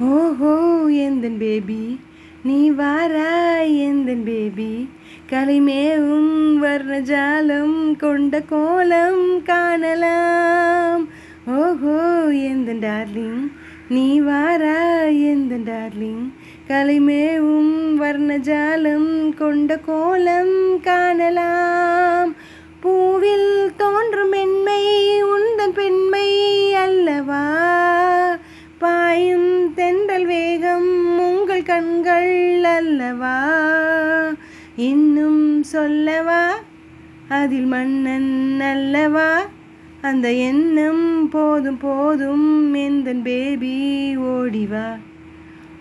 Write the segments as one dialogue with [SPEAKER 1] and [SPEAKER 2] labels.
[SPEAKER 1] ஓஹோ எந்தன் பேபி நீ வாராய் எந்தன் பேபி. கலைமேவும் வர்ணஜாலம் கொண்ட கோலம் காணலாம். ஓஹோ எந்தன் டார்லிங் நீ வாராய் எந்தன் டார்லிங். கலைமேவும் வர்ணஜாலம் கொண்ட கோலம் காணலாம். வேகம் உங்கள் கண்கள் அல்லவா? இன்னும் சொல்லவா? அதில் மன்னன் அல்லவா? அந்த எண்ணம் போதும் போதும் எந்தன் பேபி ஓடிவா?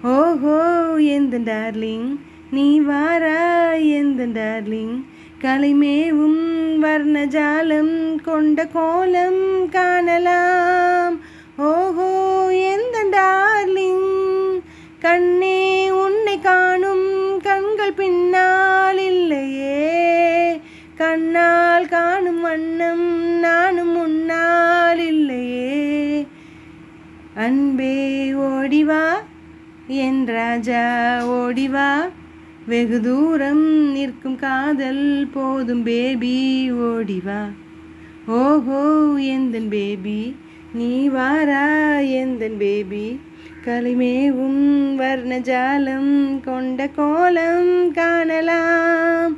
[SPEAKER 1] ஓஹோ எந்தன் டார்லிங் நீ வாரா எந்தன் டார்லிங்? கலைமேவும் வர்ணஜாலம் கொண்ட கோலம் காணல் கண்ணால் காணும் வண்ணம் நானும் முன்னால் இல்லையே. அன்பே ஓடிவா என் ராஜா ஓடிவா வெகு தூரம் நிற்கும் காதல் போதும் பேபி ஓடிவா ஓஹோ எந்தன் பேபி? நீ வாரா எந்தன் பேபி? கலிமேவும் வர்ணஜாலம் கொண்ட கோலம் காணலாம்.